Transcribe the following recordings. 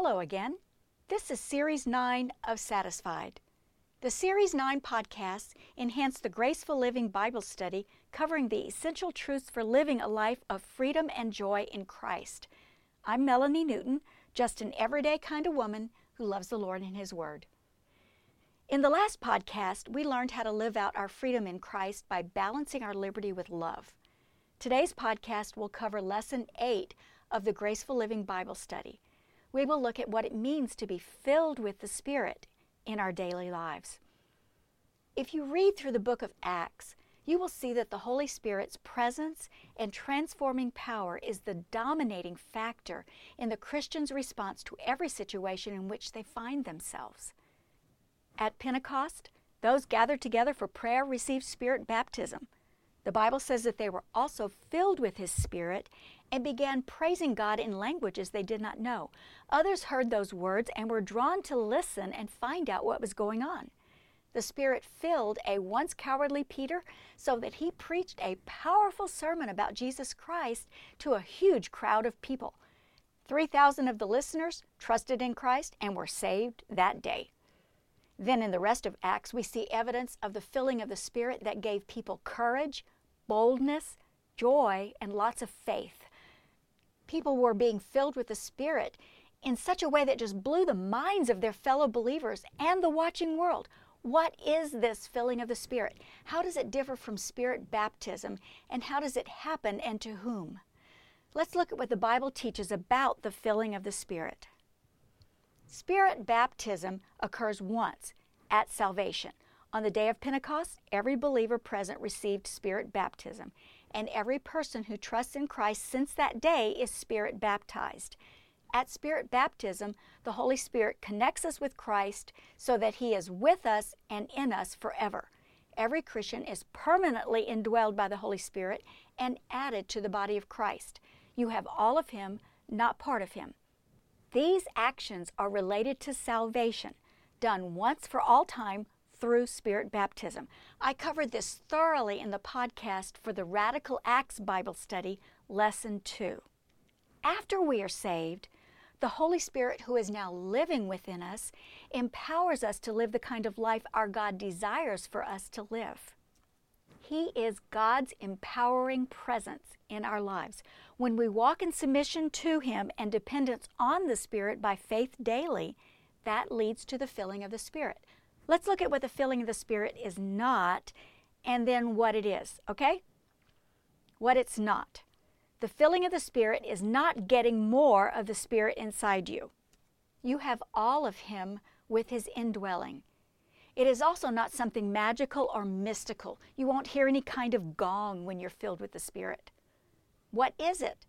Hello again. This is Series 9 of Satisfied. The Series 9 podcasts enhance the graceful living Bible study covering the essential truths for living a life of freedom and joy in Christ. I'm Melanie Newton, just an everyday kind of woman who loves the Lord and His Word. In the last podcast, we learned how to live out our freedom in Christ by balancing our liberty with love. Today's podcast will cover Lesson 8 of the Graceful Living Bible Study. We will look at what it means to be filled with the Spirit in our daily lives. If you read through the book of Acts, you will see that the Holy Spirit's presence and transforming power is the dominating factor in the Christian's response to every situation in which they find themselves. At Pentecost, those gathered together for prayer received Spirit baptism. The Bible says that they were also filled with His Spirit and began praising God in languages they did not know. Others heard those words and were drawn to listen and find out what was going on. The Spirit filled a once cowardly Peter so that he preached a powerful sermon about Jesus Christ to a huge crowd of people. 3,000 of the listeners trusted in Christ and were saved that day. Then in the rest of Acts, we see evidence of the filling of the Spirit that gave people courage, boldness, joy, and lots of faith. People were being filled with the Spirit in such a way that just blew the minds of their fellow believers and the watching world. What is this filling of the Spirit? How does it differ from Spirit baptism? And how does it happen and to whom? Let's look at what the Bible teaches about the filling of the Spirit. Spirit baptism occurs once at salvation. On the day of Pentecost, every believer present received Spirit baptism, and every person who trusts in Christ since that day is Spirit baptized. At Spirit baptism, the Holy Spirit connects us with Christ so that He is with us and in us forever. Every Christian is permanently indwelled by the Holy Spirit and added to the body of Christ. You have all of Him, not part of Him. These actions are related to salvation, done once for all time through Spirit baptism. I covered this thoroughly in the podcast for the Radical Acts Bible Study, Lesson 2. After we are saved, the Holy Spirit, who is now living within us, empowers us to live the kind of life our God desires for us to live. He is God's empowering presence in our lives. When we walk in submission to Him and dependence on the Spirit by faith daily, that leads to the filling of the Spirit. Let's look at what the filling of the Spirit is not and then what it is, okay? What it's not. The filling of the Spirit is not getting more of the Spirit inside you. You have all of Him with His indwelling. It is also not something magical or mystical. You won't hear any kind of gong when you're filled with the Spirit. What is it?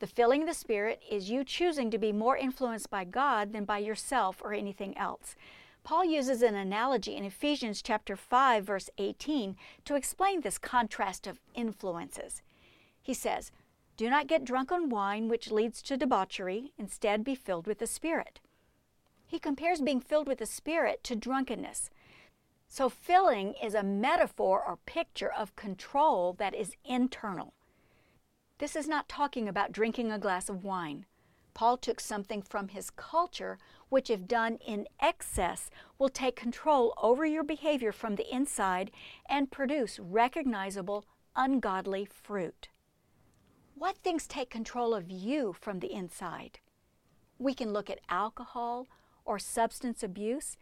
The filling of the Spirit is you choosing to be more influenced by God than by yourself or anything else. Paul uses an analogy in Ephesians chapter 5 verse 18 to explain this contrast of influences. He says, "Do not get drunk on wine which leads to debauchery, instead be filled with the Spirit." He compares being filled with the Spirit to drunkenness. So, filling is a metaphor or picture of control that is internal. This is not talking about drinking a glass of wine. Paul took something from his culture, which, if done in excess, will take control over your behavior from the inside and produce recognizable, ungodly fruit. What things take control of you from the inside? We can look at alcohol or substance abuse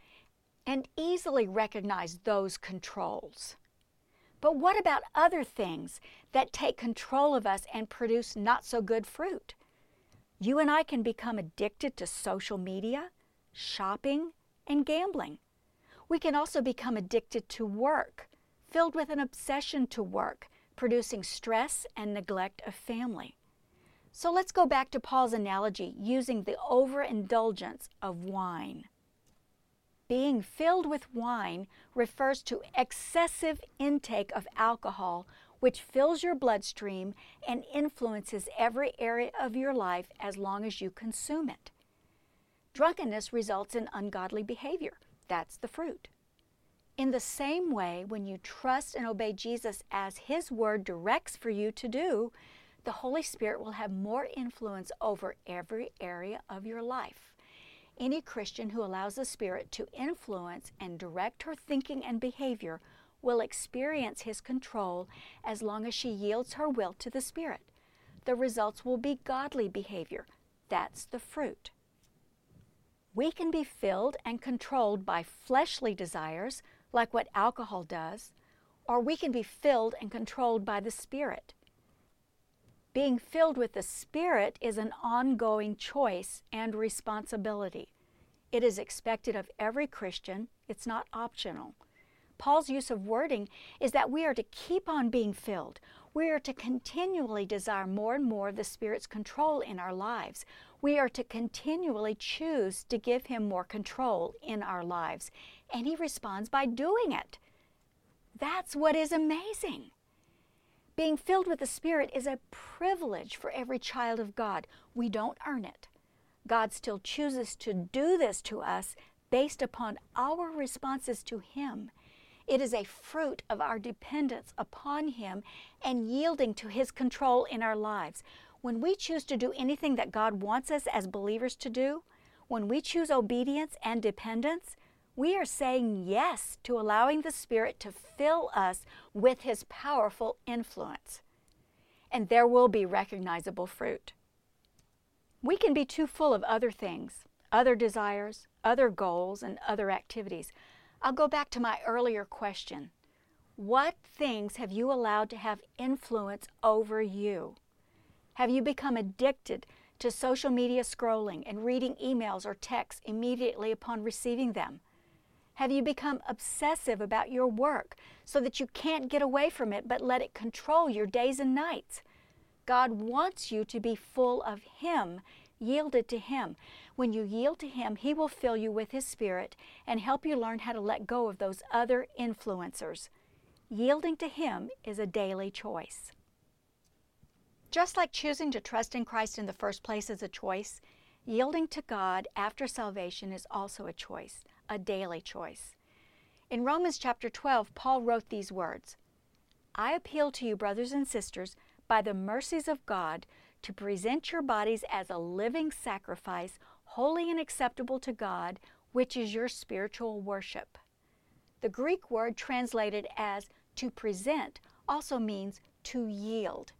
and easily recognize those controls. But what about other things that take control of us and produce not so good fruit? You and I can become addicted to social media, shopping, and gambling. We can also become addicted to work, filled with an obsession to work, producing stress and neglect of family. So let's go back to Paul's analogy using the overindulgence of wine. Being filled with wine refers to excessive intake of alcohol, which fills your bloodstream and influences every area of your life as long as you consume it. Drunkenness results in ungodly behavior. That's the fruit. In the same way, when you trust and obey Jesus as His Word directs for you to do, the Holy Spirit will have more influence over every area of your life. Any Christian who allows the Spirit to influence and direct her thinking and behavior will experience His control as long as she yields her will to the Spirit. The results will be godly behavior. That's the fruit. We can be filled and controlled by fleshly desires, like what alcohol does, or we can be filled and controlled by the Spirit. Being filled with the Spirit is an ongoing choice and responsibility. It is expected of every Christian, it's not optional. Paul's use of wording is that we are to keep on being filled. We are to continually desire more and more of the Spirit's control in our lives. We are to continually choose to give Him more control in our lives. And He responds by doing it. That's what is amazing. Being filled with the Spirit is a privilege for every child of God. We don't earn it. God still chooses to do this to us based upon our responses to Him. It is a fruit of our dependence upon Him and yielding to His control in our lives. When we choose to do anything that God wants us as believers to do, when we choose obedience and dependence, we are saying yes to allowing the Spirit to fill us with His powerful influence. And there will be recognizable fruit. We can be too full of other things, other desires, other goals, and other activities. I'll go back to my earlier question. What things have you allowed to have influence over you? Have you become addicted to social media scrolling and reading emails or texts immediately upon receiving them? Have you become obsessive about your work so that you can't get away from it but let it control your days and nights? God wants you to be full of Him, yielded to Him. When you yield to Him, He will fill you with His Spirit and help you learn how to let go of those other influencers. Yielding to Him is a daily choice. Just like choosing to trust in Christ in the first place is a choice, yielding to God after salvation is also a choice a daily choice. In Romans chapter 12, Paul wrote these words I appeal to you, brothers and sisters, by the mercies of God, to present your bodies as a living sacrifice, holy and acceptable to God, which is your spiritual worship. The Greek word translated as to present also means to yield.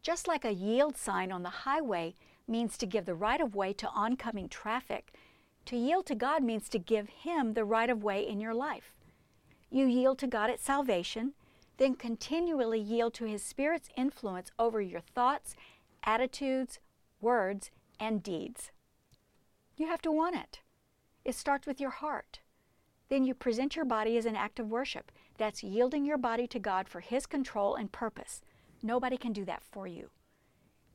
Just like a yield sign on the highway means to give the right of way to oncoming traffic, to yield to God means to give Him the right of way in your life. You yield to God at salvation, then continually yield to His Spirit's influence over your thoughts, attitudes, words, and deeds. You have to want it. It starts with your heart. Then you present your body as an act of worship. That's yielding your body to God for His control and purpose. Nobody can do that for you.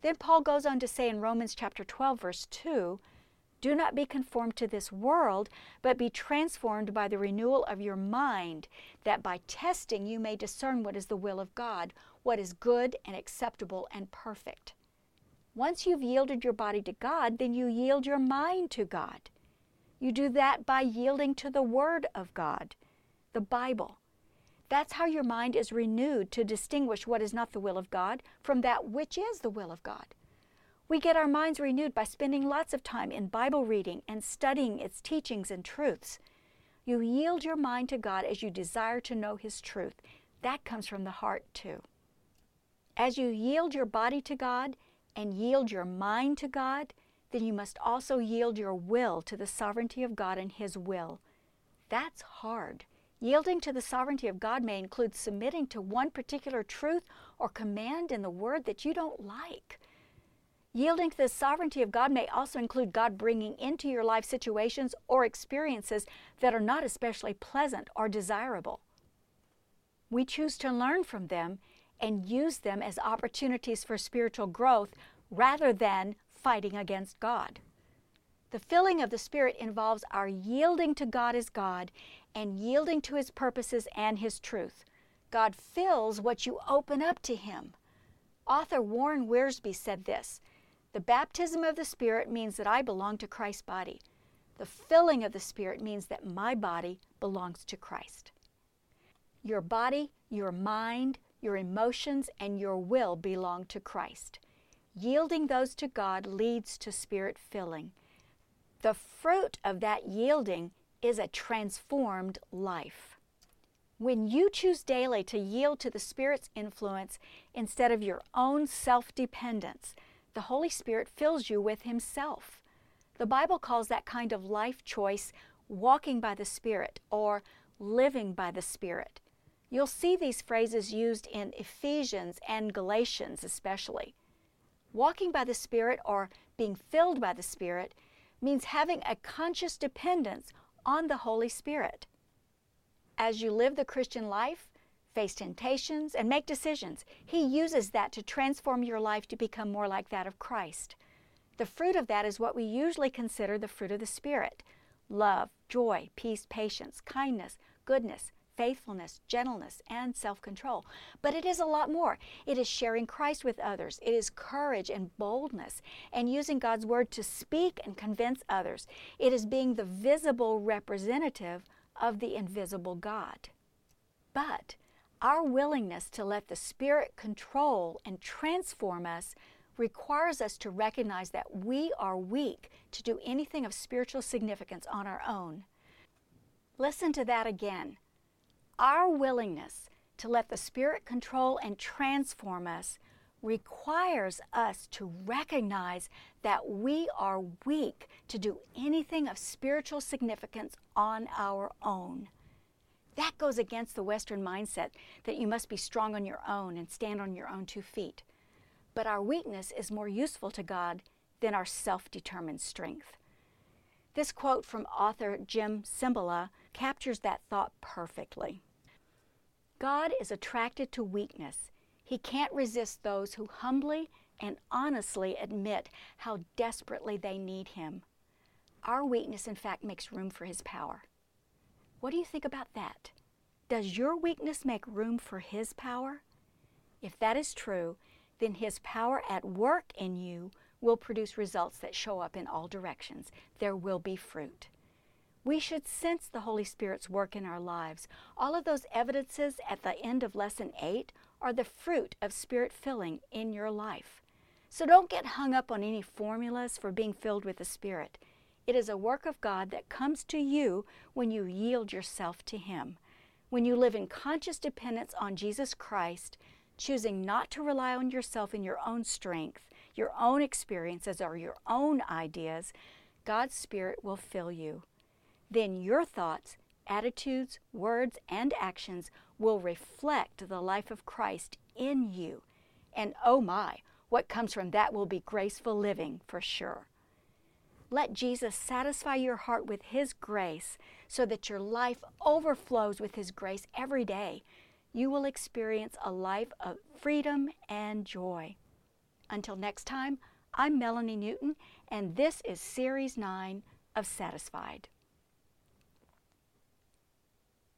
Then Paul goes on to say in Romans chapter 12, verse 2 do not be conformed to this world, but be transformed by the renewal of your mind, that by testing you may discern what is the will of God, what is good and acceptable and perfect. Once you've yielded your body to God, then you yield your mind to God. You do that by yielding to the Word of God, the Bible. That's how your mind is renewed to distinguish what is not the will of God from that which is the will of God. We get our minds renewed by spending lots of time in Bible reading and studying its teachings and truths. You yield your mind to God as you desire to know His truth. That comes from the heart, too. As you yield your body to God and yield your mind to God, then you must also yield your will to the sovereignty of God and His will. That's hard. Yielding to the sovereignty of God may include submitting to one particular truth or command in the Word that you don't like. Yielding to the sovereignty of God may also include God bringing into your life situations or experiences that are not especially pleasant or desirable. We choose to learn from them and use them as opportunities for spiritual growth rather than fighting against God. The filling of the Spirit involves our yielding to God as God and yielding to His purposes and His truth. God fills what you open up to Him. Author Warren Wiersbe said this the baptism of the Spirit means that I belong to Christ's body. The filling of the Spirit means that my body belongs to Christ. Your body, your mind, your emotions, and your will belong to Christ. Yielding those to God leads to Spirit filling. The fruit of that yielding is a transformed life. When you choose daily to yield to the Spirit's influence instead of your own self dependence, the Holy Spirit fills you with Himself. The Bible calls that kind of life choice walking by the Spirit or living by the Spirit. You'll see these phrases used in Ephesians and Galatians, especially. Walking by the Spirit or being filled by the Spirit means having a conscious dependence on the Holy Spirit. As you live the Christian life, face temptations, and make decisions, He uses that to transform your life to become more like that of Christ. The fruit of that is what we usually consider the fruit of the Spirit love, joy, peace, patience, kindness, goodness, faithfulness, gentleness, and self control. But it is a lot more. It is sharing Christ with others, it is courage and boldness, and using God's Word to speak and convince others. It is being the visible representative of the invisible God. But our willingness to let the Spirit control and transform us requires us to recognize that we are weak to do anything of spiritual significance on our own. Listen to that again. Our willingness to let the Spirit control and transform us requires us to recognize that we are weak to do anything of spiritual significance on our own. That goes against the Western mindset that you must be strong on your own and stand on your own two feet. But our weakness is more useful to God than our self determined strength. This quote from author Jim Cymbala captures that thought perfectly. God is attracted to weakness. He can't resist those who humbly and honestly admit how desperately they need Him. Our weakness, in fact, makes room for His power. What do you think about that? Does your weakness make room for His power? If that is true, then His power at work in you will produce results that show up in all directions. There will be fruit. We should sense the Holy Spirit's work in our lives. All of those evidences at the end of Lesson 8 are the fruit of Spirit filling in your life. So don't get hung up on any formulas for being filled with the Spirit. It is a work of God that comes to you when you yield yourself to Him. When you live in conscious dependence on Jesus Christ, choosing not to rely on yourself in your own strength, your own experiences, or your own ideas, God's Spirit will fill you then your thoughts, attitudes, words, and actions will reflect the life of Christ in you. And oh my, what comes from that will be graceful living for sure. Let Jesus satisfy your heart with His grace so that your life overflows with His grace every day. You will experience a life of freedom and joy. Until next time, I'm Melanie Newton, and this is Series 9 of Satisfied.